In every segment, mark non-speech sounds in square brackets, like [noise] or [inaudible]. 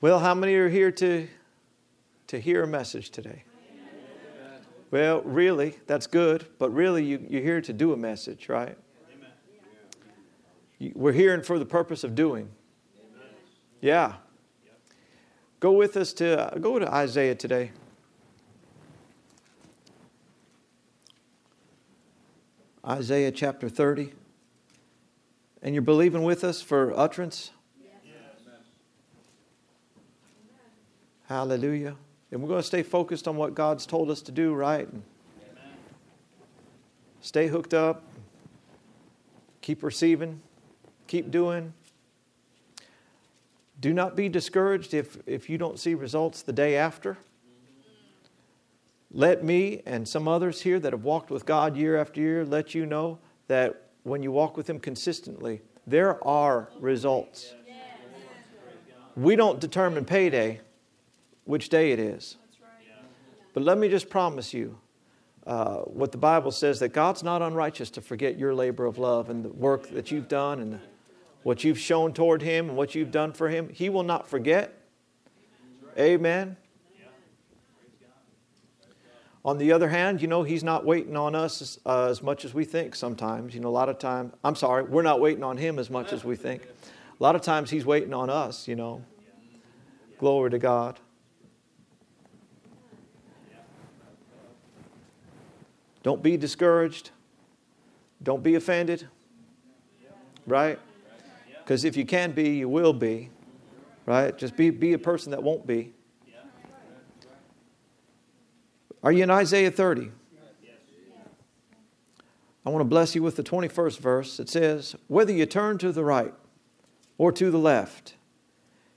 Well, how many are here to, to hear a message today? Well, really, that's good, but really, you, you're here to do a message, right? We're here for the purpose of doing. Yeah. Go with us to go to Isaiah today. Isaiah chapter 30. And you're believing with us for utterance? Hallelujah. And we're going to stay focused on what God's told us to do, right? And stay hooked up. Keep receiving. Keep doing. Do not be discouraged if, if you don't see results the day after. Let me and some others here that have walked with God year after year let you know that when you walk with Him consistently, there are results. We don't determine payday, which day it is. But let me just promise you uh, what the Bible says that God's not unrighteous to forget your labor of love and the work that you've done and what you've shown toward Him and what you've done for Him. He will not forget. Amen. On the other hand, you know, He's not waiting on us as, uh, as much as we think sometimes. You know, a lot of times, I'm sorry, we're not waiting on Him as much as we think. A lot of times He's waiting on us, you know. Glory to God. Don't be discouraged. Don't be offended. Right? Because if you can be, you will be. Right? Just be, be a person that won't be. Are you in Isaiah 30? I want to bless you with the 21st verse. It says, Whether you turn to the right or to the left,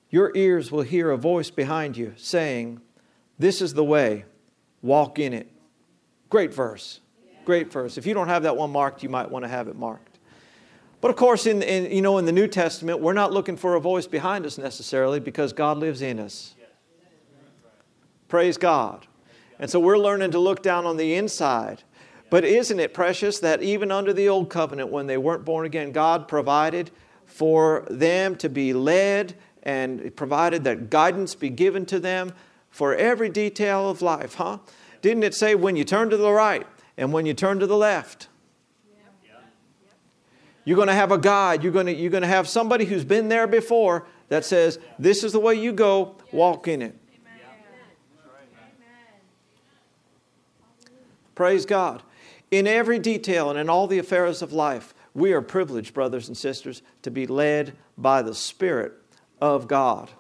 your ears will hear a voice behind you saying, This is the way, walk in it. Great verse. Great verse. If you don't have that one marked, you might want to have it marked. But of course, in, in, you know, in the New Testament, we're not looking for a voice behind us necessarily because God lives in us. Praise God. And so we're learning to look down on the inside. But isn't it precious that even under the old covenant, when they weren't born again, God provided for them to be led and provided that guidance be given to them for every detail of life, huh? Didn't it say when you turn to the right and when you turn to the left? You're going to have a guide. You're going to, you're going to have somebody who's been there before that says, This is the way you go, walk in it. Praise God. In every detail and in all the affairs of life, we are privileged, brothers and sisters, to be led by the Spirit of God.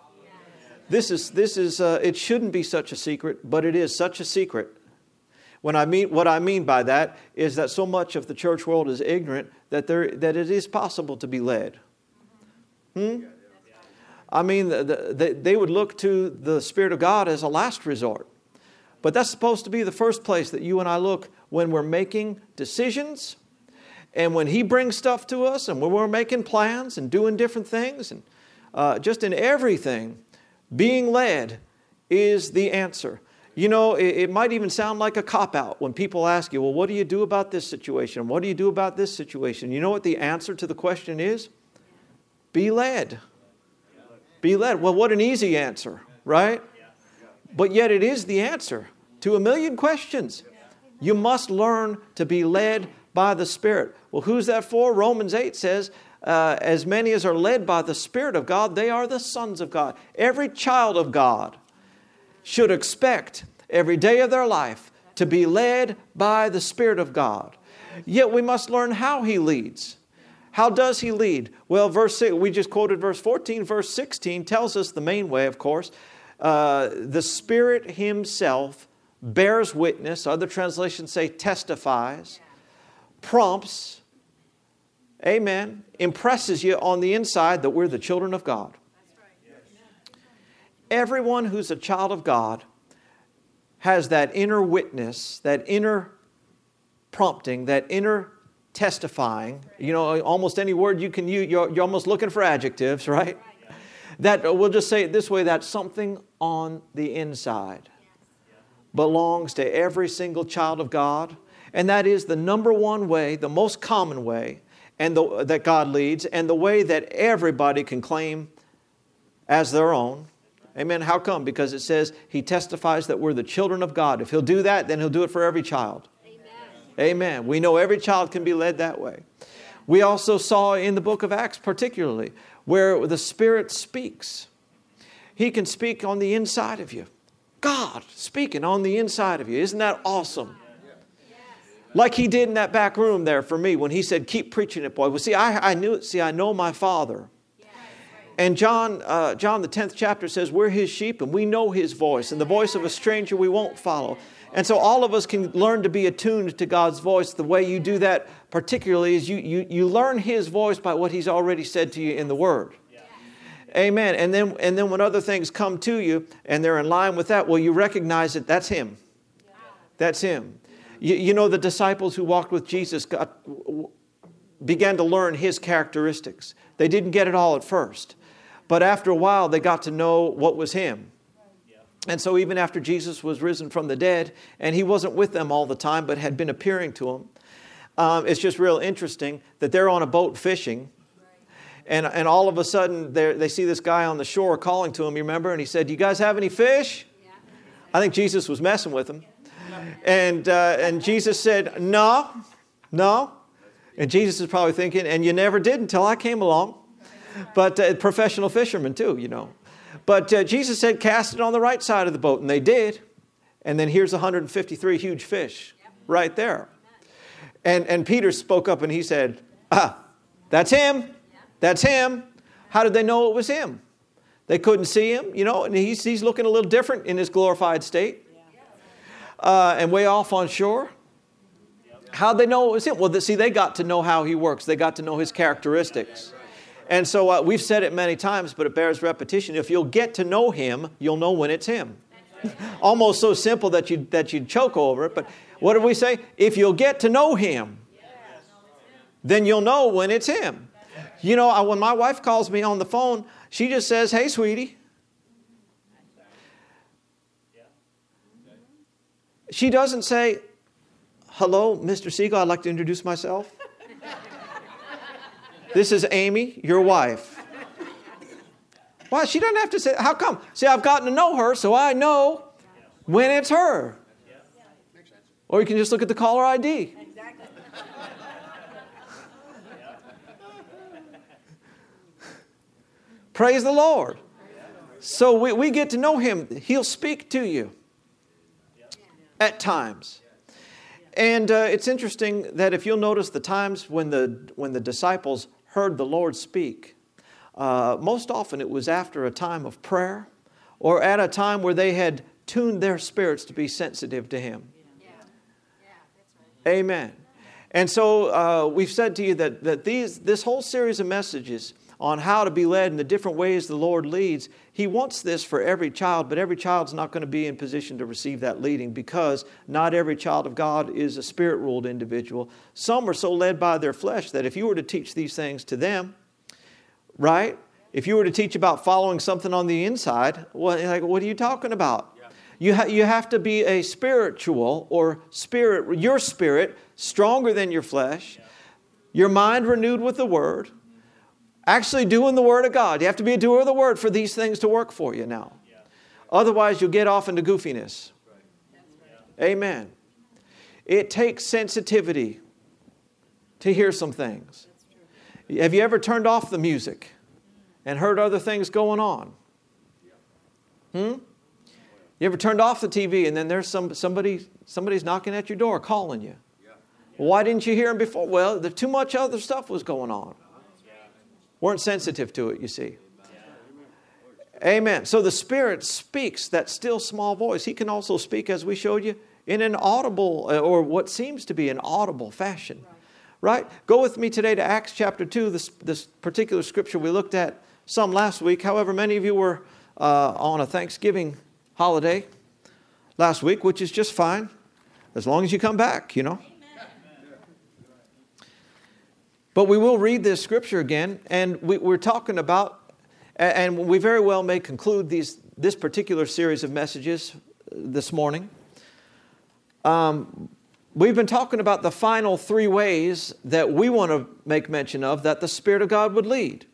This is, this is uh, it shouldn't be such a secret, but it is such a secret. When I mean, what I mean by that is that so much of the church world is ignorant that, there, that it is possible to be led. Hmm? I mean, the, the, they would look to the Spirit of God as a last resort. But that's supposed to be the first place that you and I look when we're making decisions and when He brings stuff to us and when we're making plans and doing different things and uh, just in everything, being led is the answer. You know, it, it might even sound like a cop out when people ask you, well, what do you do about this situation? What do you do about this situation? You know what the answer to the question is? Be led. Be led. Well, what an easy answer, right? But yet it is the answer to a million questions. You must learn to be led by the Spirit. Well, who's that for? Romans 8 says, uh, as many as are led by the Spirit of God, they are the sons of God. Every child of God should expect every day of their life to be led by the Spirit of God. Yet we must learn how He leads. How does He lead? Well, verse 6, we just quoted verse 14. Verse 16 tells us the main way, of course. Uh, the Spirit Himself bears witness, other translations say testifies, prompts, amen, impresses you on the inside that we're the children of God. Everyone who's a child of God has that inner witness, that inner prompting, that inner testifying. You know, almost any word you can use, you're, you're almost looking for adjectives, right? That, we'll just say it this way that something on the inside belongs to every single child of God. And that is the number one way, the most common way, and the, that God leads, and the way that everybody can claim as their own. Amen. How come? Because it says he testifies that we're the children of God. If he'll do that, then he'll do it for every child. Amen. Amen. We know every child can be led that way. We also saw in the book of Acts, particularly, where the Spirit speaks. He can speak on the inside of you. God speaking on the inside of you. Isn't that awesome? Like he did in that back room there for me when he said, Keep preaching it, boy. Well, see, I, I knew it. See, I know my Father. And John, uh, John, the 10th chapter says, We're his sheep and we know his voice, and the voice of a stranger we won't follow. And so all of us can learn to be attuned to God's voice. The way you do that, particularly, is you, you, you learn his voice by what he's already said to you in the Word. Amen. And then, and then when other things come to you and they're in line with that, well, you recognize that that's him. That's him. You, you know, the disciples who walked with Jesus got, began to learn his characteristics. They didn't get it all at first. But after a while, they got to know what was him. And so, even after Jesus was risen from the dead, and he wasn't with them all the time, but had been appearing to them, um, it's just real interesting that they're on a boat fishing. And, and all of a sudden, they see this guy on the shore calling to him, you remember? And he said, Do you guys have any fish? I think Jesus was messing with them. And, uh, and Jesus said, No, no. And Jesus is probably thinking, And you never did until I came along but uh, professional fishermen too, you know. But uh, Jesus said, cast it on the right side of the boat, and they did. And then here's 153 huge fish right there. And, and Peter spoke up and he said, Ah, that's him. That's him. How did they know it was him? They couldn't see him, you know, and he's, he's looking a little different in his glorified state. Uh, and way off on shore. How'd they know it was him? Well, see, they got to know how he works, they got to know his characteristics. And so uh, we've said it many times, but it bears repetition. If you'll get to know Him, you'll know when it's Him. [laughs] Almost so simple that you that you'd choke over it. But what did we say? If you'll get to know Him, then you'll know when it's Him. You know, when my wife calls me on the phone, she just says, "Hey, sweetie." She doesn't say, "Hello, Mr. Siegel. I'd like to introduce myself." [laughs] This is Amy, your wife. Why? she doesn't have to say, how come? See, I've gotten to know her, so I know when it's her. Or you can just look at the caller ID. Praise the Lord. So we, we get to know him. He'll speak to you at times. And uh, it's interesting that if you'll notice the times when the, when the disciples heard the Lord speak. Uh, most often it was after a time of prayer or at a time where they had tuned their spirits to be sensitive to Him. Yeah. Yeah. Amen. And so uh, we've said to you that, that these, this whole series of messages on how to be led in the different ways the Lord leads, He wants this for every child, but every child's not going to be in position to receive that leading because not every child of God is a spirit ruled individual. Some are so led by their flesh that if you were to teach these things to them, right? If you were to teach about following something on the inside, what, like, what are you talking about? You, ha- you have to be a spiritual or spirit, your spirit, stronger than your flesh, your mind renewed with the Word, actually doing the Word of God. You have to be a doer of the Word for these things to work for you now. Otherwise, you'll get off into goofiness. Amen. It takes sensitivity to hear some things. Have you ever turned off the music and heard other things going on? Hmm? You ever turned off the TV and then there's some, somebody, somebody's knocking at your door calling you? Why didn't you hear them before? Well, the, too much other stuff was going on weren't sensitive to it, you see. Amen. So the Spirit speaks that still small voice. He can also speak, as we showed you, in an audible uh, or what seems to be an audible fashion. Right? Go with me today to Acts chapter 2, this, this particular scripture we looked at some last week. However, many of you were uh, on a Thanksgiving holiday last week, which is just fine as long as you come back, you know. But we will read this scripture again, and we, are talking about, and we very well may conclude these, this particular series of messages this morning. Um, we've been talking about the final three ways that we want to make mention of that the Spirit of God would lead.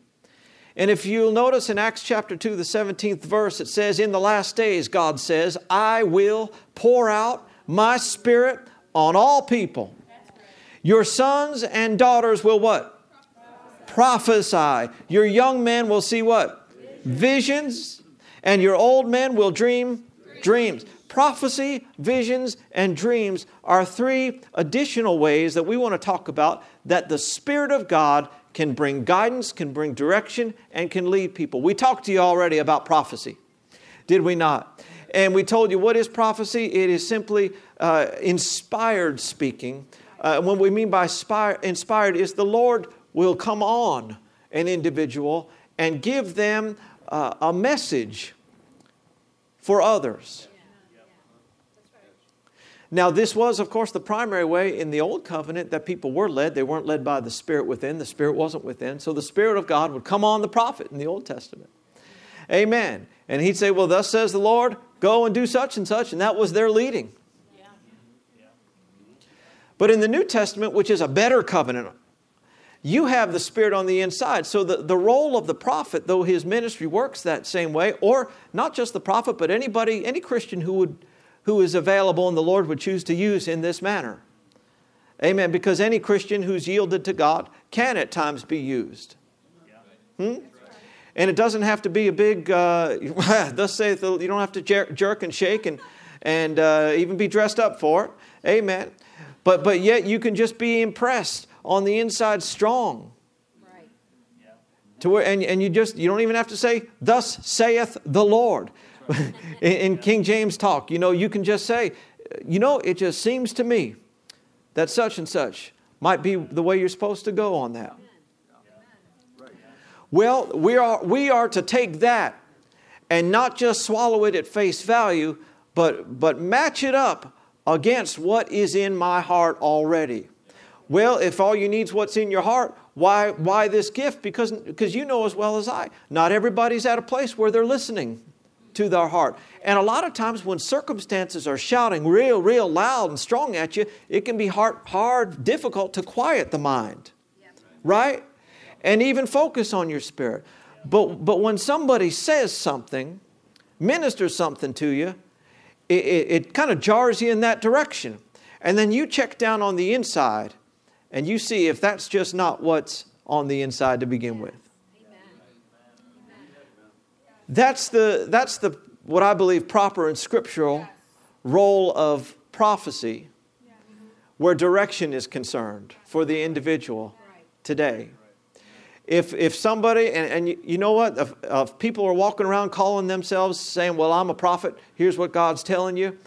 And if you'll notice in Acts chapter 2, the 17th verse, it says, In the last days, God says, I will pour out my spirit on all people. Your sons and daughters will what? Prophesy. Your young men will see what? Visions. And your old men will dream dreams. Prophecy, visions, and dreams are three additional ways that we want to talk about that the Spirit of God can bring guidance, can bring direction, and can lead people. We talked to you already about prophecy, did we not? And we told you what is prophecy? It is simply uh, inspired speaking. Uh, what we mean by inspired, is the Lord will come on an individual and give them uh, a message for others. Now, this was, of course, the primary way in the Old Covenant that people were led. They weren't led by the Spirit within, the Spirit wasn't within. So the Spirit of God would come on the prophet in the Old Testament. Amen. And he'd say, Well, thus says the Lord, go and do such and such. And that was their leading. But in the New Testament, which is a better covenant, you have the Spirit on the inside. So the, the role of the prophet, though his ministry works that same way, or not just the prophet, but anybody, any Christian who would who is available and the Lord would choose to use in this manner. Amen. Because any Christian who's yielded to God can at times be used. Hmm? And it doesn't have to be a big, uh, [laughs] thus saith you don't have to jer- jerk and shake and, and uh, even be dressed up for it. Amen. But, but yet you can just be impressed on the inside strong. To where, and, and you just, you don't even have to say, thus saith the Lord. [laughs] in King James talk, you know, you can just say, you know, it just seems to me that such and such might be the way you're supposed to go on that. Well, we are, we are to take that and not just swallow it at face value, but, but match it up against what is in my heart already. Well, if all you need is what's in your heart, why, why this gift? Because, because you know as well as I, not everybody's at a place where they're listening to their heart. And a lot of times when circumstances are shouting real, real loud and strong at you, it can be hard, hard difficult to quiet the mind. Right? And even focus on your spirit. But, but when somebody says something, ministers something to you, it, it, it kind of jars you in that direction. And then you check down on the inside and you see if that's just not what's on the inside to begin with. That's the, that's the what I believe proper and scriptural yes. role of prophecy, yeah. where direction is concerned for the individual today. If, if somebody, and, and you, you know what, if, if people are walking around calling themselves saying, Well, I'm a prophet, here's what God's telling you,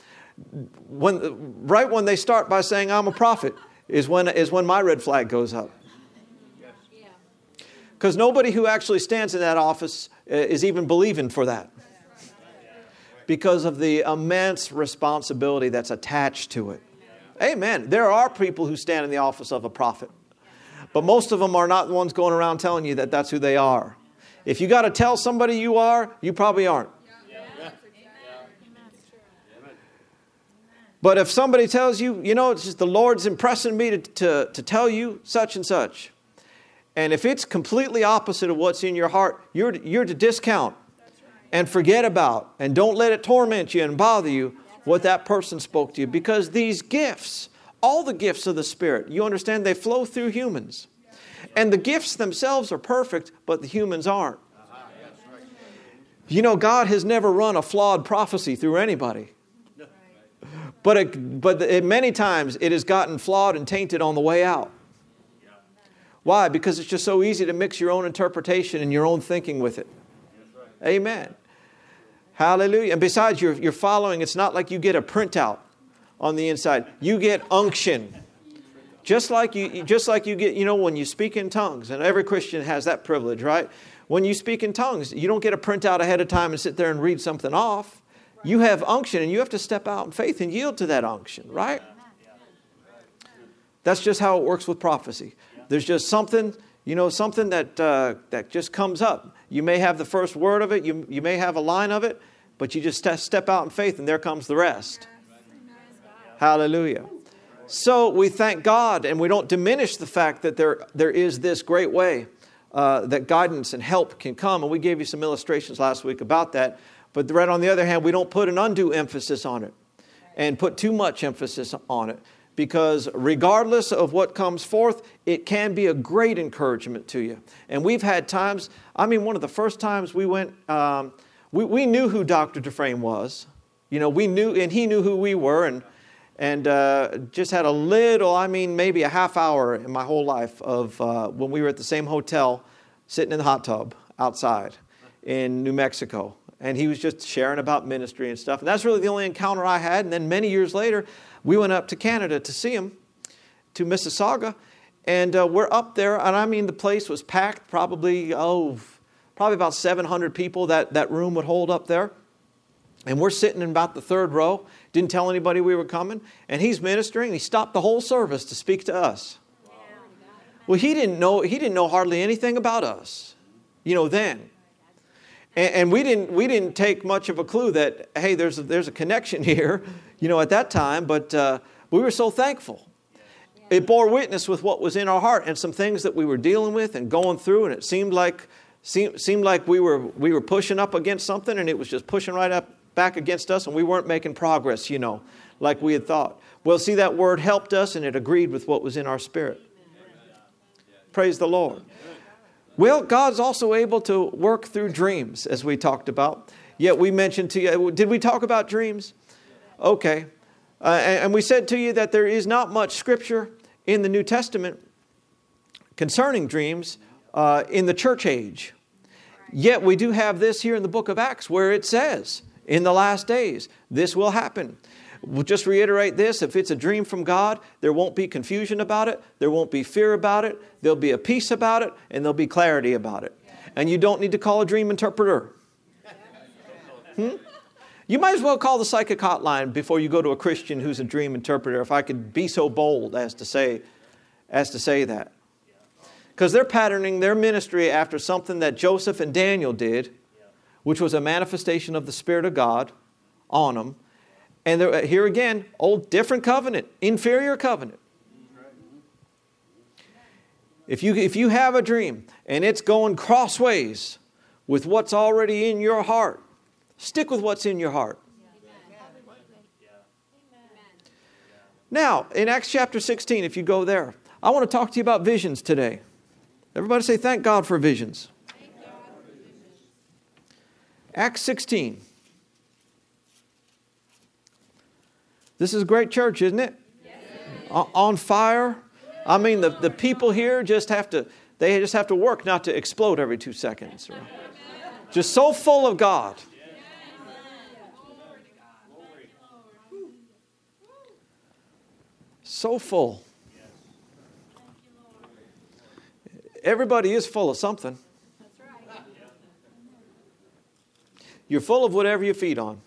when, right when they start by saying, I'm a prophet, is when, is when my red flag goes up. Because nobody who actually stands in that office uh, is even believing for that because of the immense responsibility that's attached to it. Amen. There are people who stand in the office of a prophet, but most of them are not the ones going around telling you that that's who they are. If you got to tell somebody you are, you probably aren't. But if somebody tells you, you know, it's just the Lord's impressing me to, to, to tell you such and such, and if it's completely opposite of what's in your heart, you're, you're to discount and forget about and don't let it torment you and bother you what that person spoke to you. Because these gifts, all the gifts of the Spirit, you understand, they flow through humans. And the gifts themselves are perfect, but the humans aren't. You know, God has never run a flawed prophecy through anybody. But, it, but it, many times it has gotten flawed and tainted on the way out. Why? Because it's just so easy to mix your own interpretation and your own thinking with it. Amen. Hallelujah. And besides, you're, you're following, it's not like you get a printout on the inside, you get unction. Just like you, just like you get, you know, when you speak in tongues, and every Christian has that privilege, right? When you speak in tongues, you don't get a printout ahead of time and sit there and read something off. You have unction, and you have to step out in faith and yield to that unction, right? That's just how it works with prophecy. There's just something, you know, something that, uh, that just comes up. You may have the first word of it, you, you may have a line of it, but you just step out in faith and there comes the rest. Hallelujah. So we thank God and we don't diminish the fact that there, there is this great way uh, that guidance and help can come. And we gave you some illustrations last week about that. But right on the other hand, we don't put an undue emphasis on it and put too much emphasis on it because regardless of what comes forth, it can be a great encouragement to you. And we've had times, I mean, one of the first times we went, um, we, we knew who Dr. Dufresne was. You know, we knew, and he knew who we were, and, and uh, just had a little, I mean, maybe a half hour in my whole life of uh, when we were at the same hotel sitting in the hot tub outside in New Mexico and he was just sharing about ministry and stuff. And that's really the only encounter I had. And then many years later, we went up to Canada to see him, to Mississauga, and uh, we're up there, and I mean the place was packed, probably oh, probably about 700 people that that room would hold up there. And we're sitting in about the third row. Didn't tell anybody we were coming. And he's ministering. He stopped the whole service to speak to us. Well, he didn't know. He didn't know hardly anything about us, you know. Then, and, and, we, didn't, we didn't take much of a clue that, hey, there's a, there's a connection [laughs] here, you know, at that time, but uh, we were so thankful. It bore witness with what was in our heart and some things that we were dealing with and going through, and it seemed like, seemed, seemed like we, were, we were pushing up against something, and it was just pushing right up back against us, and we weren't making progress, you know, like we had thought. Well, see, that word helped us, and it agreed with what was in our spirit. Praise the Lord. Well, God's also able to work through dreams, as we talked about. Yet we mentioned to you, did we talk about dreams? Okay. Uh, and we said to you that there is not much scripture in the New Testament concerning dreams uh, in the church age. Yet we do have this here in the book of Acts where it says, in the last days, this will happen. We'll just reiterate this if it's a dream from God, there won't be confusion about it, there won't be fear about it, there'll be a peace about it, and there'll be clarity about it. And you don't need to call a dream interpreter. [laughs] Hmm? You might as well call the psychic hotline before you go to a Christian who's a dream interpreter, if I could be so bold as to say, as to say that. Because they're patterning their ministry after something that Joseph and Daniel did, which was a manifestation of the Spirit of God on them and there, uh, here again, old different covenant, inferior covenant. If you, if you have a dream and it's going crossways with what's already in your heart, stick with what's in your heart. Now, in Acts chapter 16, if you go there, I want to talk to you about visions today. Everybody say, Thank God for visions. Acts 16. This is a great church, isn't it? Yes. On fire. I mean, the, the people here just have to, they just have to work not to explode every two seconds. Right? Just so full of God. So full. Everybody is full of something. You're full of whatever you feed on.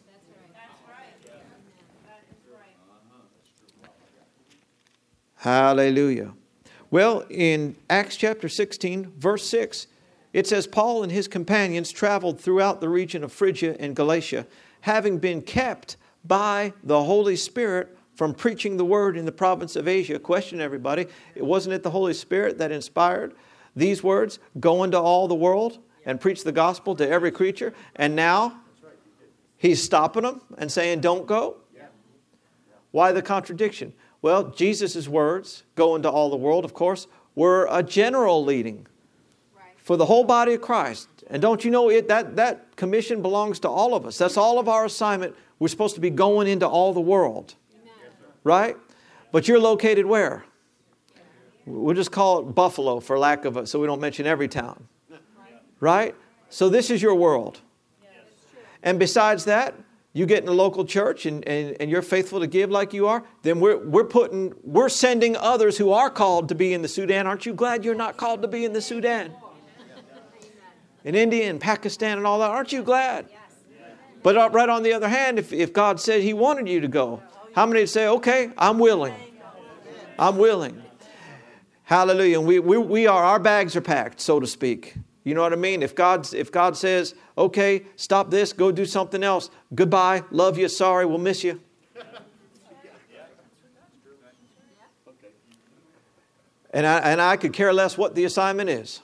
Hallelujah. Well, in Acts chapter 16, verse 6, it says Paul and his companions traveled throughout the region of Phrygia and Galatia, having been kept by the Holy Spirit from preaching the word in the province of Asia. Question, everybody. Wasn't it the Holy Spirit that inspired these words? Go into all the world and preach the gospel to every creature. And now he's stopping them and saying, Don't go. Why the contradiction? Well, Jesus' words, go into all the world, of course, were a general leading for the whole body of Christ. And don't you know it, that, that commission belongs to all of us? That's all of our assignment. We're supposed to be going into all the world. Right? But you're located where? We'll just call it Buffalo for lack of it, so we don't mention every town. Right? So this is your world. And besides that, you get in a local church and, and, and you're faithful to give like you are, then we're, we're putting, we're sending others who are called to be in the Sudan. Aren't you glad you're not called to be in the Sudan? In India and Pakistan and all that, aren't you glad? But uh, right on the other hand, if, if God said He wanted you to go, how many would say, okay, I'm willing? I'm willing. Hallelujah. And we, we, we are, our bags are packed, so to speak. You know what I mean? If, God's, if God says, okay, stop this, go do something else, goodbye, love you, sorry, we'll miss you. And I, and I could care less what the assignment is.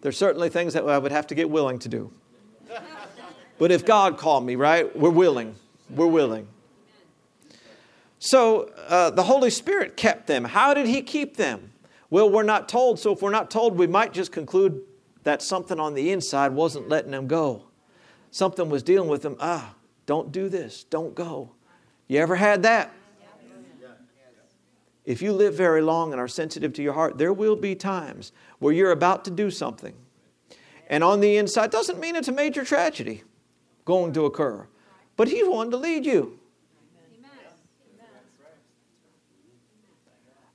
There's certainly things that I would have to get willing to do. But if God called me, right, we're willing. We're willing. So uh, the Holy Spirit kept them. How did He keep them? Well, we're not told. So if we're not told, we might just conclude that something on the inside wasn't letting them go. Something was dealing with them. Ah, don't do this. Don't go. You ever had that? If you live very long and are sensitive to your heart, there will be times where you're about to do something. And on the inside, doesn't mean it's a major tragedy going to occur, but He's wanting to lead you.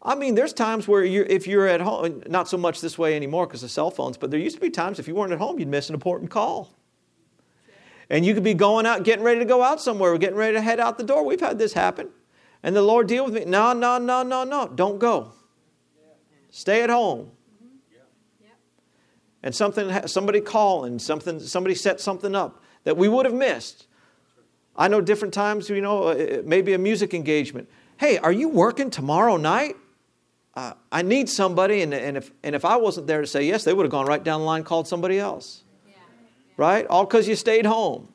I mean, there's times where you if you're at home, not so much this way anymore because of cell phones, but there used to be times if you weren't at home, you'd miss an important call. And you could be going out, getting ready to go out somewhere, getting ready to head out the door. We've had this happen. And the Lord deal with me. No, no, no, no, no. Don't go. Stay at home. And something, somebody calling, something, somebody set something up that we would have missed. I know different times, you know, uh, maybe a music engagement. Hey, are you working tomorrow night? Uh, I need somebody, and, and, if, and if I wasn't there to say yes, they would have gone right down the line, called somebody else. Yeah. Right? All because you stayed home.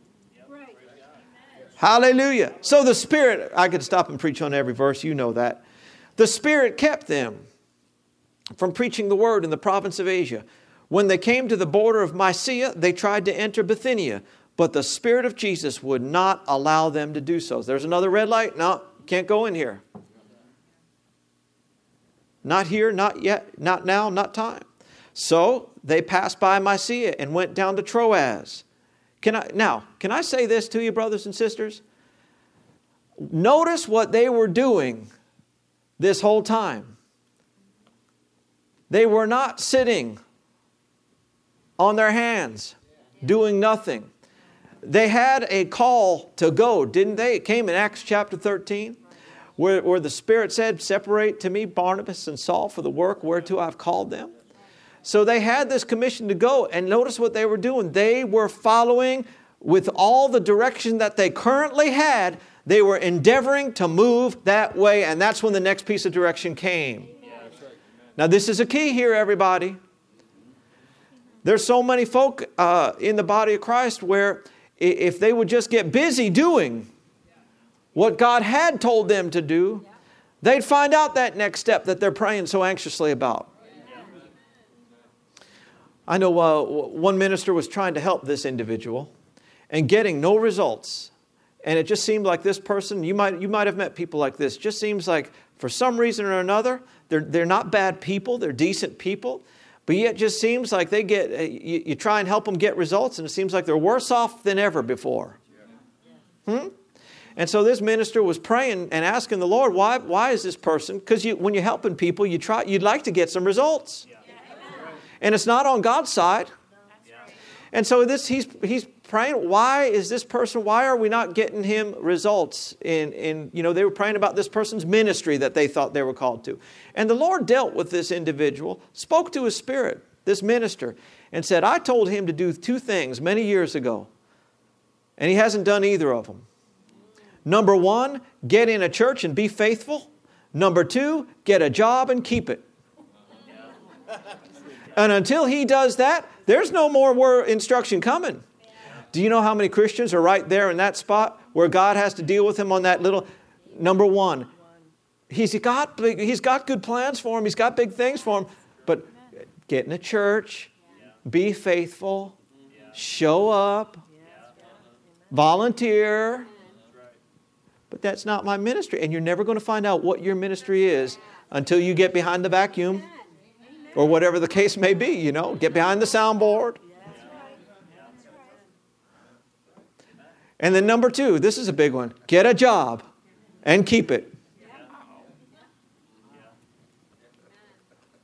Hallelujah. So the Spirit, I could stop and preach on every verse, you know that. The Spirit kept them from preaching the word in the province of Asia. When they came to the border of Mysia, they tried to enter Bithynia, but the Spirit of Jesus would not allow them to do so. There's another red light. No, can't go in here. Not here, not yet, not now, not time. So they passed by Mysia and went down to Troas. Can I, now, can I say this to you, brothers and sisters? Notice what they were doing this whole time. They were not sitting on their hands doing nothing. They had a call to go, didn't they? It came in Acts chapter 13, where, where the Spirit said, Separate to me Barnabas and Saul for the work whereto I've called them. So they had this commission to go, and notice what they were doing. They were following with all the direction that they currently had, they were endeavoring to move that way, and that's when the next piece of direction came. Now, this is a key here, everybody. There's so many folk uh, in the body of Christ where if they would just get busy doing what God had told them to do, they'd find out that next step that they're praying so anxiously about. I know uh, one minister was trying to help this individual and getting no results. And it just seemed like this person, you might, you might have met people like this, just seems like for some reason or another, they're, they're not bad people, they're decent people, but yet it just seems like they get, uh, you, you try and help them get results, and it seems like they're worse off than ever before. Hmm? And so this minister was praying and asking the Lord, why, why is this person? Because you, when you're helping people, you try, you'd like to get some results. And it's not on God's side. And so this, he's, he's praying, why is this person, why are we not getting him results? In, in, you know, they were praying about this person's ministry that they thought they were called to. And the Lord dealt with this individual, spoke to his spirit, this minister, and said, I told him to do two things many years ago, and he hasn't done either of them. Number one, get in a church and be faithful. Number two, get a job and keep it. And until he does that, there's no more instruction coming. Do you know how many Christians are right there in that spot where God has to deal with him on that little number one? He's got, he's got good plans for him, he's got big things for him, but get in a church, be faithful, show up, volunteer. But that's not my ministry. And you're never going to find out what your ministry is until you get behind the vacuum or whatever the case may be, you know, get behind the soundboard. And then number two, this is a big one get a job and keep it.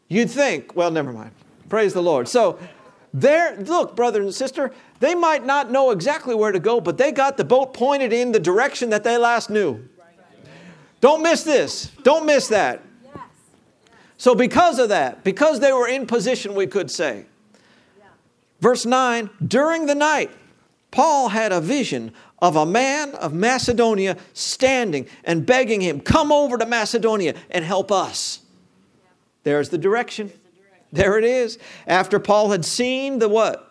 You'd think, well, never mind. Praise the Lord. So, there, look, brother and sister, they might not know exactly where to go, but they got the boat pointed in the direction that they last knew. Don't miss this. Don't miss that. So, because of that, because they were in position, we could say. Verse 9 during the night, Paul had a vision of a man of Macedonia standing and begging him, Come over to Macedonia and help us. There's the direction. There it is. After Paul had seen the what?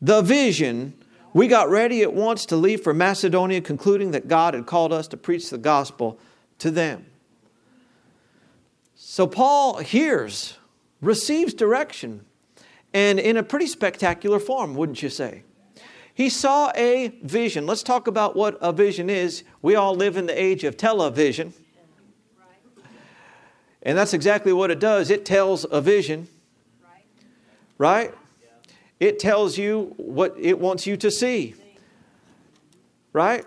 The vision, we got ready at once to leave for Macedonia, concluding that God had called us to preach the gospel to them. So Paul hears, receives direction, and in a pretty spectacular form, wouldn't you say? He saw a vision. Let's talk about what a vision is. We all live in the age of television. And that's exactly what it does. It tells a vision. Right? It tells you what it wants you to see. Right?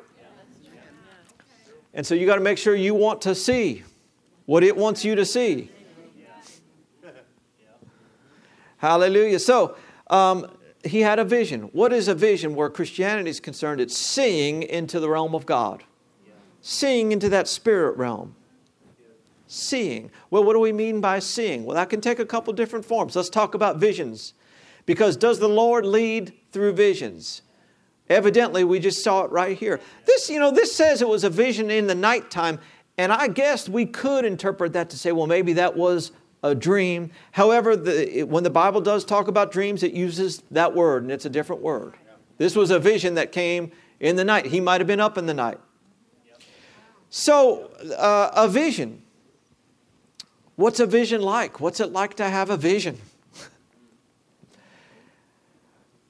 And so you got to make sure you want to see what it wants you to see. Hallelujah. So, um, he had a vision. What is a vision where Christianity is concerned? It's seeing into the realm of God, seeing into that spirit realm. Seeing. Well, what do we mean by seeing? Well, that can take a couple different forms. Let's talk about visions. Because does the Lord lead through visions? Evidently, we just saw it right here. This, you know, this says it was a vision in the nighttime, and I guess we could interpret that to say, well, maybe that was a dream. However, the, when the Bible does talk about dreams, it uses that word, and it's a different word. This was a vision that came in the night. He might have been up in the night. So, uh, a vision. What's a vision like? What's it like to have a vision?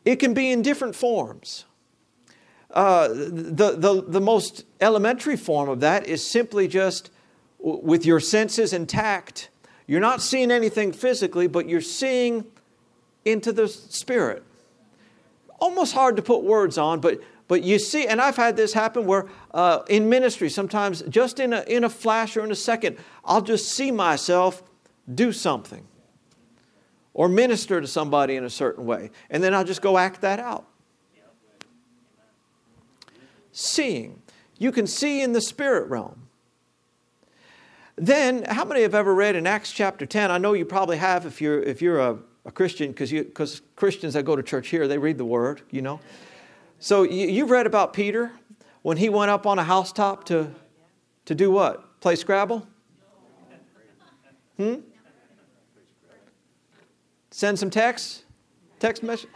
It can be in different forms. Uh, the, the, the most elementary form of that is simply just with your senses intact. You're not seeing anything physically, but you're seeing into the spirit. Almost hard to put words on, but, but you see, and I've had this happen where uh, in ministry, sometimes just in a, in a flash or in a second, I'll just see myself do something or minister to somebody in a certain way, and then I'll just go act that out seeing. You can see in the spirit realm. Then, how many have ever read in Acts chapter 10? I know you probably have if you're, if you're a, a Christian, because Christians that go to church here, they read the word, you know. So you, you've read about Peter when he went up on a housetop to, to do what? Play Scrabble? Hmm? Send some texts? Text message?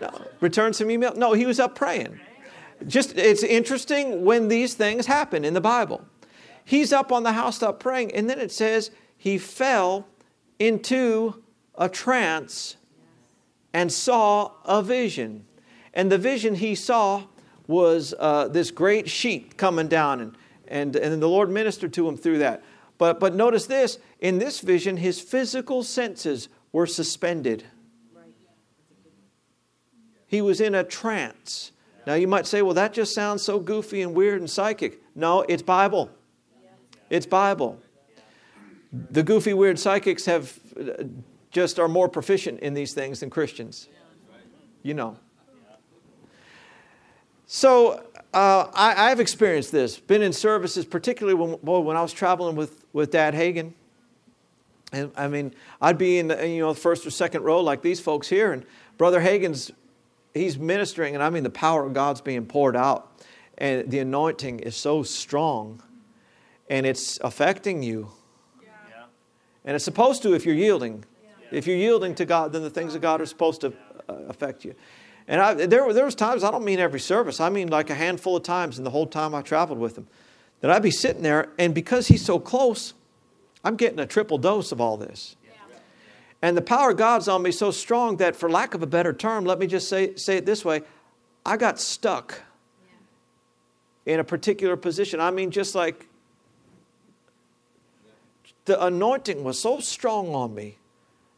No. Return some email? No, he was up praying just it's interesting when these things happen in the Bible. He's up on the housetop praying, and then it says he fell into a trance and saw a vision. And the vision he saw was uh, this great sheet coming down, and, and, and the Lord ministered to him through that. But, but notice this in this vision, his physical senses were suspended. He was in a trance. Now you might say, well, that just sounds so goofy and weird and psychic. No, it's Bible. It's Bible. The goofy, weird psychics have uh, just are more proficient in these things than Christians. You know. So uh, I, have experienced this. Been in services, particularly when, boy, when I was traveling with, with Dad Hagin. And I mean, I'd be in the you know first or second row like these folks here, and Brother Hagin's he's ministering, and I mean the power of God's being poured out, and the anointing is so strong, and it's affecting you. Yeah. And it's supposed to if you're yielding. Yeah. If you're yielding to God, then the things of God are supposed to uh, affect you. And I, there, there was times, I don't mean every service, I mean like a handful of times in the whole time I traveled with him, that I'd be sitting there, and because he's so close, I'm getting a triple dose of all this. And the power of God's on me so strong that, for lack of a better term, let me just say, say it this way I got stuck in a particular position. I mean, just like the anointing was so strong on me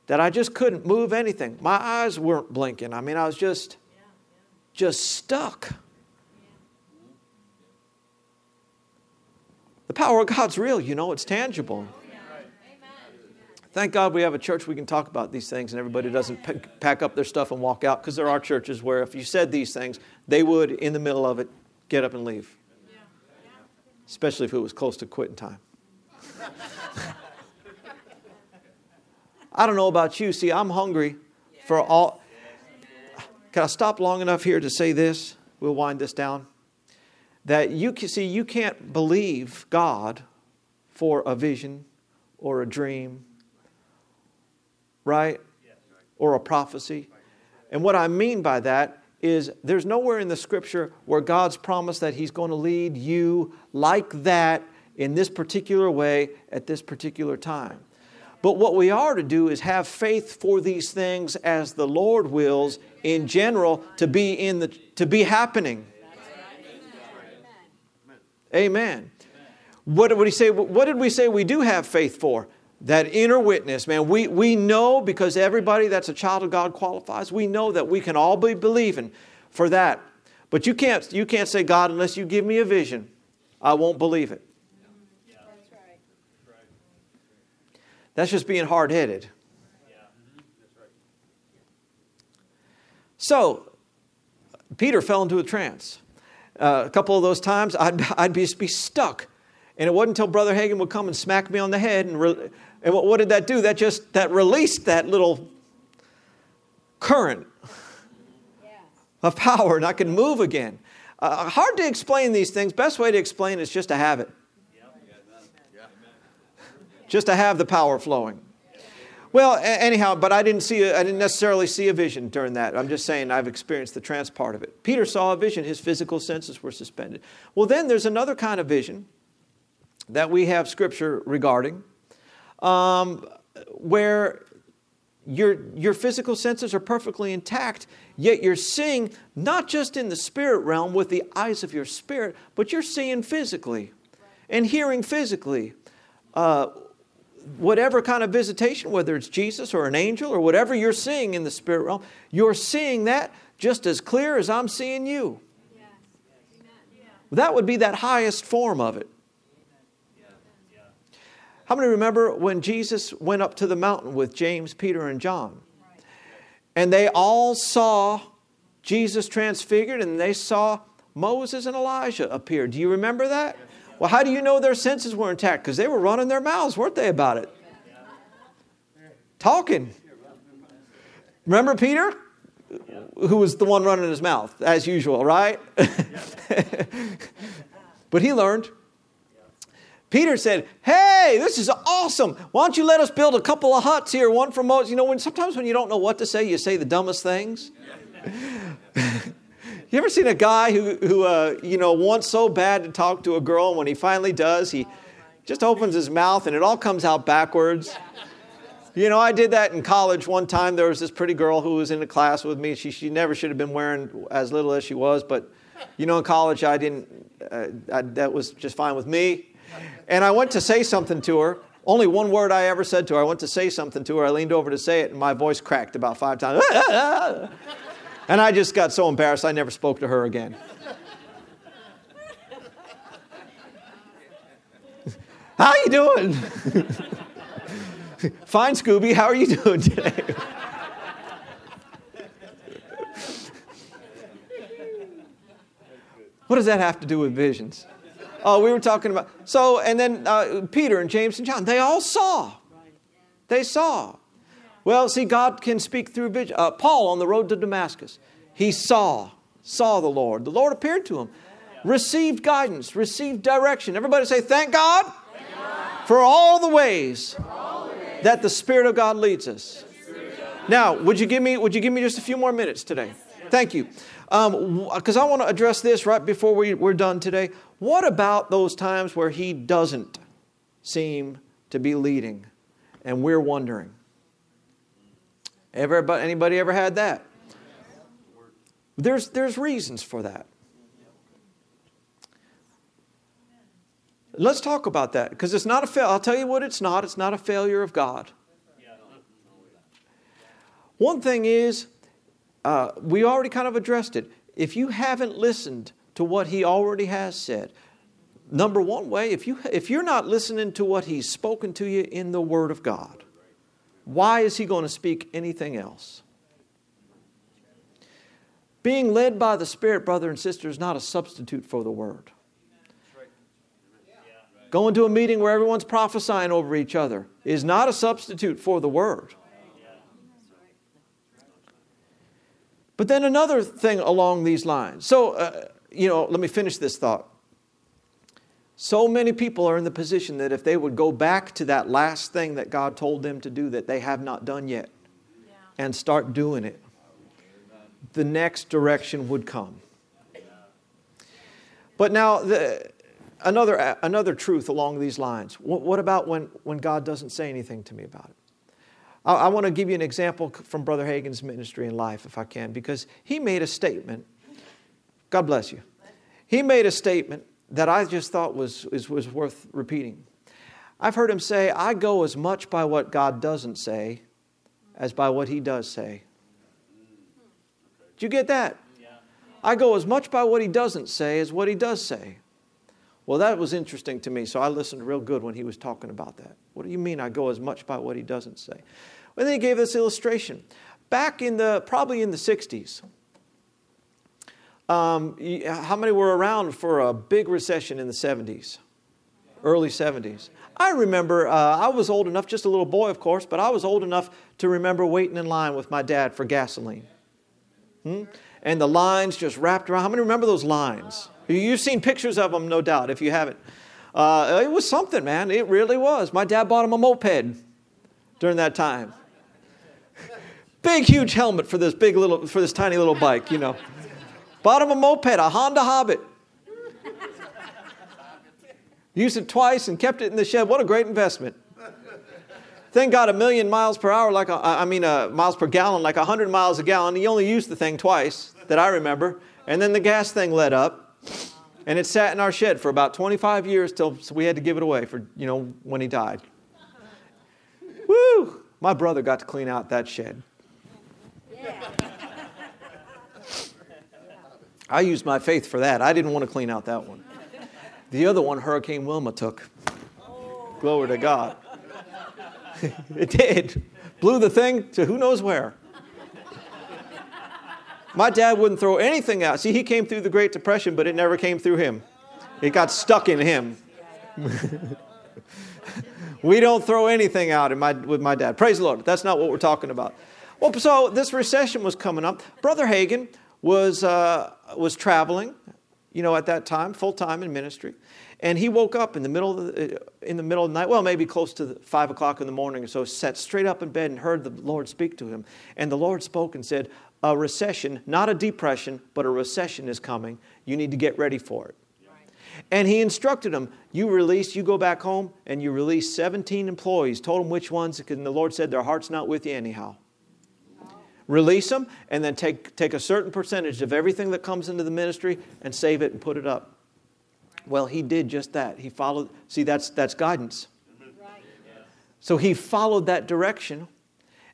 that I just couldn't move anything. My eyes weren't blinking. I mean, I was just, just stuck. The power of God's real, you know, it's tangible. Thank God we have a church we can talk about these things and everybody doesn't pack up their stuff and walk out because there are churches where if you said these things, they would, in the middle of it, get up and leave. Especially if it was close to quitting time. [laughs] I don't know about you. See, I'm hungry for all. Can I stop long enough here to say this? We'll wind this down. That you can see, you can't believe God for a vision or a dream right? or a prophecy. And what I mean by that is there's nowhere in the scripture where God's promised that He's going to lead you like that in this particular way at this particular time. But what we are to do is have faith for these things as the Lord wills in general to be in the to be happening. Amen. What did we say? What did we say we do have faith for? That inner witness, man. We, we know because everybody that's a child of God qualifies. We know that we can all be believing for that. But you can't, you can't say, God, unless you give me a vision, I won't believe it. That's just being hard headed. So, Peter fell into a trance. Uh, a couple of those times, I'd, [laughs] I'd be, be stuck. And it wasn't until Brother Hagin would come and smack me on the head. And, re- and what, what did that do? That just that released that little current of power, and I could move again. Uh, hard to explain these things. Best way to explain is just to have it just to have the power flowing. Well, anyhow, but I didn't see, I didn't necessarily see a vision during that. I'm just saying I've experienced the trance part of it. Peter saw a vision; his physical senses were suspended. Well, then there's another kind of vision that we have scripture regarding, um, where your your physical senses are perfectly intact, yet you're seeing not just in the spirit realm with the eyes of your spirit, but you're seeing physically, and hearing physically. Uh, whatever kind of visitation, whether it's Jesus or an angel or whatever you're seeing in the spirit realm, you're seeing that just as clear as I'm seeing you. That would be that highest form of it. How many remember when Jesus went up to the mountain with James, Peter, and John? And they all saw Jesus transfigured and they saw Moses and Elijah appear. Do you remember that? Well, how do you know their senses were intact? Because they were running their mouths, weren't they, about it? Talking. Remember Peter? Who was the one running his mouth, as usual, right? [laughs] but he learned. Peter said, Hey, this is awesome. Why don't you let us build a couple of huts here, one for Moses? You know, when sometimes when you don't know what to say, you say the dumbest things. [laughs] You ever seen a guy who, who uh, you know, wants so bad to talk to a girl, and when he finally does, he just opens his mouth and it all comes out backwards? You know, I did that in college one time. There was this pretty girl who was in the class with me. She, she never should have been wearing as little as she was, but, you know, in college, I didn't, uh, I, that was just fine with me. And I went to say something to her. Only one word I ever said to her. I went to say something to her. I leaned over to say it, and my voice cracked about five times. [laughs] And I just got so embarrassed, I never spoke to her again. [laughs] How you doing? [laughs] Fine, Scooby. How are you doing today? what does that have to do with visions? Oh, we were talking about. So, and then uh, Peter and James and John, they all saw. They saw. Well, see, God can speak through vision. Uh, Paul on the road to Damascus, he saw, saw the Lord. The Lord appeared to him, received guidance, received direction. Everybody say, Thank God, Thank God. For, all ways all the ways that the Spirit of God leads us. Now, would you give me, would you give me just a few more minutes today? Thank you. Because um, I want to address this right before we, we're done today. What about those times where He doesn't seem to be leading and we're wondering? Ever, anybody ever had that? There's, there's reasons for that. Let's talk about that because it's not a fail. I'll tell you what it's not. It's not a failure of God. One thing is, uh, we already kind of addressed it. If you haven't listened to what He already has said, number one way, if, you, if you're not listening to what He's spoken to you in the Word of God, why is he going to speak anything else? Being led by the Spirit, brother and sister, is not a substitute for the Word. Going to a meeting where everyone's prophesying over each other is not a substitute for the Word. But then another thing along these lines. So, uh, you know, let me finish this thought. So many people are in the position that if they would go back to that last thing that God told them to do that they have not done yet, yeah. and start doing it, the next direction would come. But now, the, another, another truth along these lines. What, what, about when, when God doesn't say anything to me about it? I, I want to give you an example from Brother Hagin's ministry and life, if I can, because he made a statement. God bless you. He made a statement that I just thought was, was, was worth repeating. I've heard him say, I go as much by what God doesn't say as by what he does say. Do you get that? I go as much by what he doesn't say as what he does say. Well, that was interesting to me, so I listened real good when he was talking about that. What do you mean I go as much by what he doesn't say? Well, then he gave this illustration. Back in the, probably in the 60s, um, how many were around for a big recession in the 70s? Early 70s. I remember, uh, I was old enough, just a little boy, of course, but I was old enough to remember waiting in line with my dad for gasoline. Hmm? And the lines just wrapped around. How many remember those lines? You've seen pictures of them, no doubt, if you haven't. Uh, it was something, man. It really was. My dad bought him a moped during that time. Big, huge helmet for this big little, for this tiny little bike, you know. Bought him a moped, a Honda Hobbit. Used it twice and kept it in the shed. What a great investment. Thing got a million miles per hour, like a, I mean, uh, miles per gallon, like 100 miles a gallon. He only used the thing twice that I remember. And then the gas thing let up. And it sat in our shed for about 25 years till we had to give it away for, you know, when he died. Woo! My brother got to clean out that shed. I used my faith for that. I didn't want to clean out that one. The other one, Hurricane Wilma took. Glory to God. [laughs] it did. Blew the thing to who knows where. My dad wouldn't throw anything out. See, he came through the Great Depression, but it never came through him. It got stuck in him. [laughs] we don't throw anything out my, with my dad. Praise the Lord. That's not what we're talking about. Well, so this recession was coming up. Brother Hagin was, uh, was traveling, you know, at that time, full time in ministry. And he woke up in the middle of the, uh, in the middle of the night, well, maybe close to five o'clock in the morning or so, sat straight up in bed and heard the Lord speak to him. And the Lord spoke and said, A recession, not a depression, but a recession is coming. You need to get ready for it. And he instructed him, You release, you go back home and you release 17 employees, told them which ones, and the Lord said, Their heart's not with you anyhow release them, and then take, take a certain percentage of everything that comes into the ministry and save it and put it up. Well, he did just that. He followed, see, that's, that's guidance. So he followed that direction,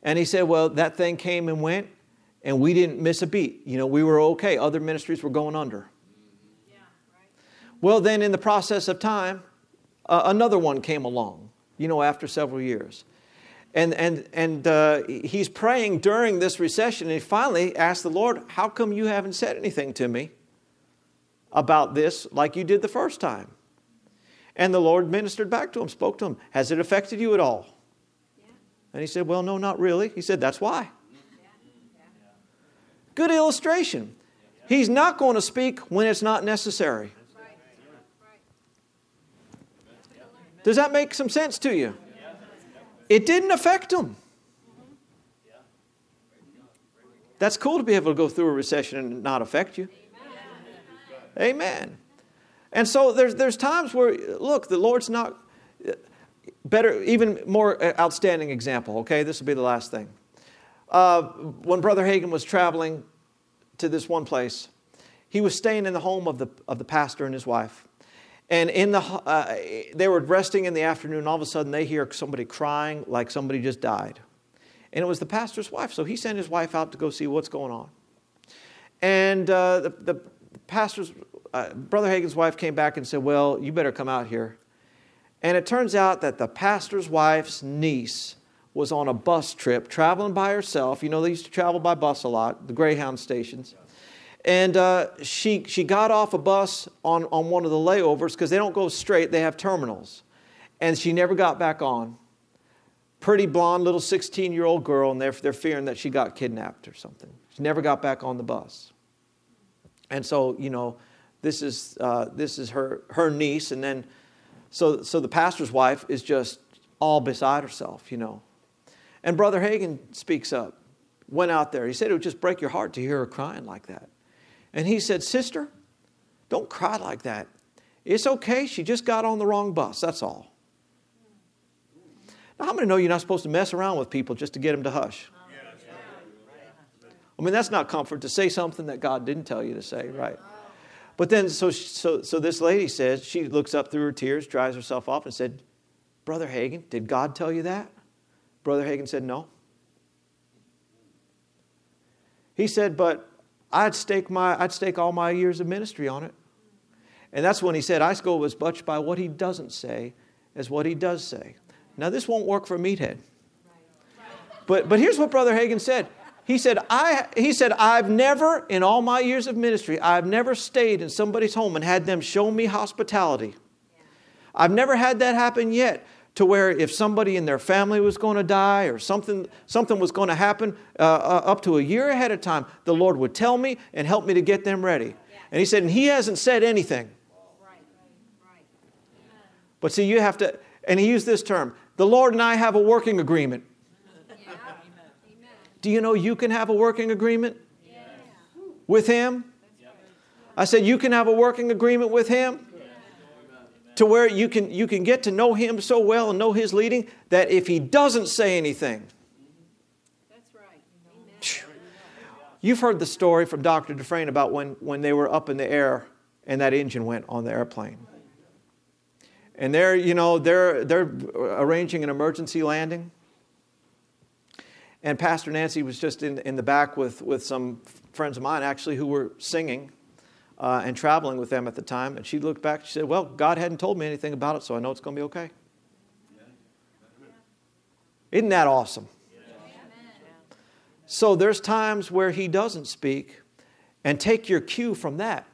and he said, Well, that thing came and went, and we didn't miss a beat. You know, we were okay. Other ministries were going under. Well, then in the process of time, uh, another one came along, you know, after several years. And, and, and uh, he's praying during this recession, and he finally asked the Lord, How come you haven't said anything to me about this like you did the first time? And the Lord ministered back to him, spoke to him, Has it affected you at all? Yeah. And he said, Well, no, not really. He said, That's why. Yeah. Good illustration. He's not going to speak when it's not necessary. Does that make some sense to you? It didn't affect them. That's cool to be able to go through a recession and not affect you. Amen. And so there's, there's times where, look, the Lord's not better, even more outstanding example, okay? This will be the last thing. Uh, when Brother Hagin was traveling to this one place, he was staying in the home of the, of the pastor and his wife. And in the, uh, they were resting in the afternoon. All of a sudden, they hear somebody crying like somebody just died. And it was the pastor's wife. So he sent his wife out to go see what's going on. And uh, the, the pastor's, uh, Brother Hagin's wife came back and said, Well, you better come out here. And it turns out that the pastor's wife's niece was on a bus trip traveling by herself. You know, they used to travel by bus a lot, the Greyhound stations. And uh, she, she got off a bus on, on one of the layovers because they don't go straight, they have terminals. And she never got back on. Pretty blonde little 16 year old girl, and they're, they're fearing that she got kidnapped or something. She never got back on the bus. And so, you know, this is, uh, this is her, her niece. And then, so, so the pastor's wife is just all beside herself, you know. And Brother Hagin speaks up went out there. He said it would just break your heart to hear her crying like that. And he said, Sister, don't cry like that. It's okay. She just got on the wrong bus. That's all. Now, how many know you're not supposed to mess around with people just to get them to hush? I mean, that's not comfort to say something that God didn't tell you to say, right? But then, so, so, so this lady says, she looks up through her tears, dries herself off, and said, Brother Hagin, did God tell you that? Brother Hagin said, No. He said, But I'd stake, my, I'd stake all my years of ministry on it. And that's when he said, I go as much by what he doesn't say as what he does say. Now, this won't work for meathead. But, but here's what Brother Hagin said. He said, I, he said, I've never, in all my years of ministry, I've never stayed in somebody's home and had them show me hospitality. I've never had that happen yet to where if somebody in their family was going to die or something, something was going to happen uh, uh, up to a year ahead of time, the Lord would tell me and help me to get them ready. And he said, and he hasn't said anything. But see, you have to, and he used this term the Lord and I have a working agreement. Do you know you can have a working agreement with him? I said, you can have a working agreement with him to where you can, you can get to know him so well and know his leading that if he doesn't say anything, that's right. You've heard the story from Dr. Dufresne about when, when they were up in the air and that engine went on the airplane. And they're, you know, they're, they're arranging an emergency landing. And Pastor Nancy was just in, in the back with, with some friends of mine, actually, who were singing uh, and traveling with them at the time. And she looked back, she said, Well, God hadn't told me anything about it, so I know it's going to be okay. Isn't that awesome? So there's times where He doesn't speak, and take your cue from that.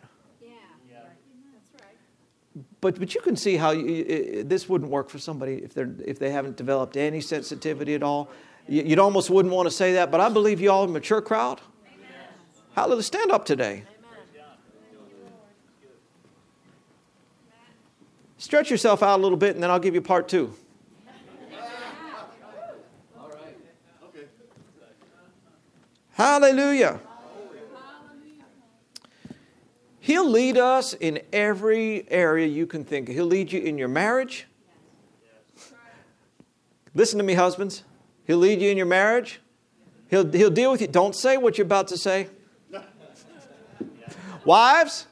But, but you can see how you, it, this wouldn't work for somebody if, they're, if they haven't developed any sensitivity at all. You, would almost wouldn't want to say that, but I believe you all are a mature crowd. Amen. Hallelujah. Stand up today. Stretch yourself out a little bit, and then I'll give you part two. Hallelujah. He'll lead us in every area you can think. He'll lead you in your marriage. Listen to me, husbands. He'll lead you in your marriage. He'll, he'll deal with you. Don't say what you're about to say. [laughs] Wives,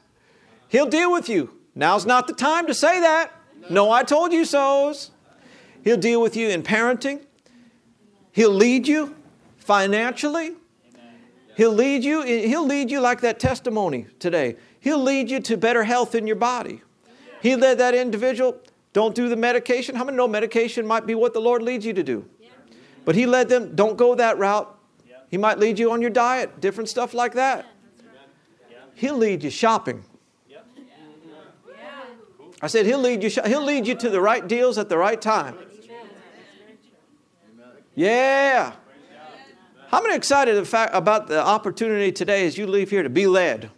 he'll deal with you. Now's not the time to say that. No, I told you so's. He'll deal with you in parenting. He'll lead you financially. He'll lead you, he'll lead you like that testimony today. He'll lead you to better health in your body. He led that individual, don't do the medication. How many know medication might be what the Lord leads you to do? But he led them, don't go that route. He might lead you on your diet, different stuff like that. He'll lead you shopping. I said, He'll lead you, he'll lead you to the right deals at the right time. Yeah. How many excited about the opportunity today as you leave here to be led?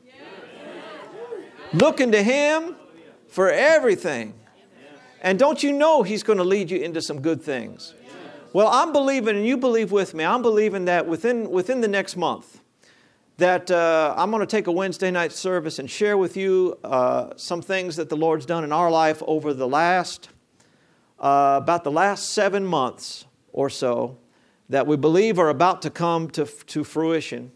Looking to Him for everything. And don't you know He's going to lead you into some good things? Well, I'm believing, and you believe with me, I'm believing that within, within the next month, that uh, I'm going to take a Wednesday night service and share with you uh, some things that the Lord's done in our life over the last, uh, about the last seven months or so, that we believe are about to come to, to fruition.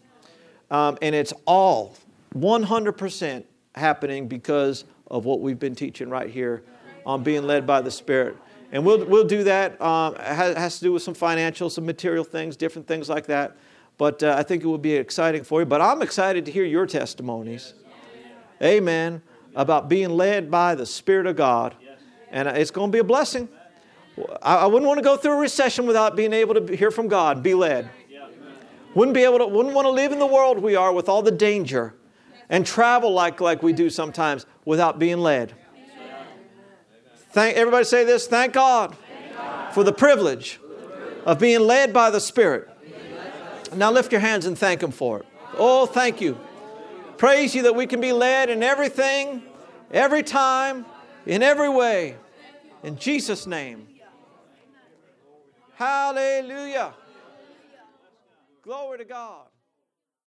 Um, and it's all 100% happening because of what we've been teaching right here on being led by the Spirit. And we'll, we'll do that. Um, it has, has to do with some financial, some material things, different things like that. But uh, I think it will be exciting for you. But I'm excited to hear your testimonies. Amen. About being led by the Spirit of God. And uh, it's going to be a blessing. I wouldn't want to go through a recession without being able to hear from God, be led. Wouldn't be able to, wouldn't want to live in the world we are with all the danger and travel like, like we do sometimes without being led. Thank everybody say this, thank God. for the privilege of being led by the Spirit. Now lift your hands and thank Him for it. Oh, thank you. Praise you that we can be led in everything, every time, in every way. In Jesus' name. Hallelujah. Glory to God.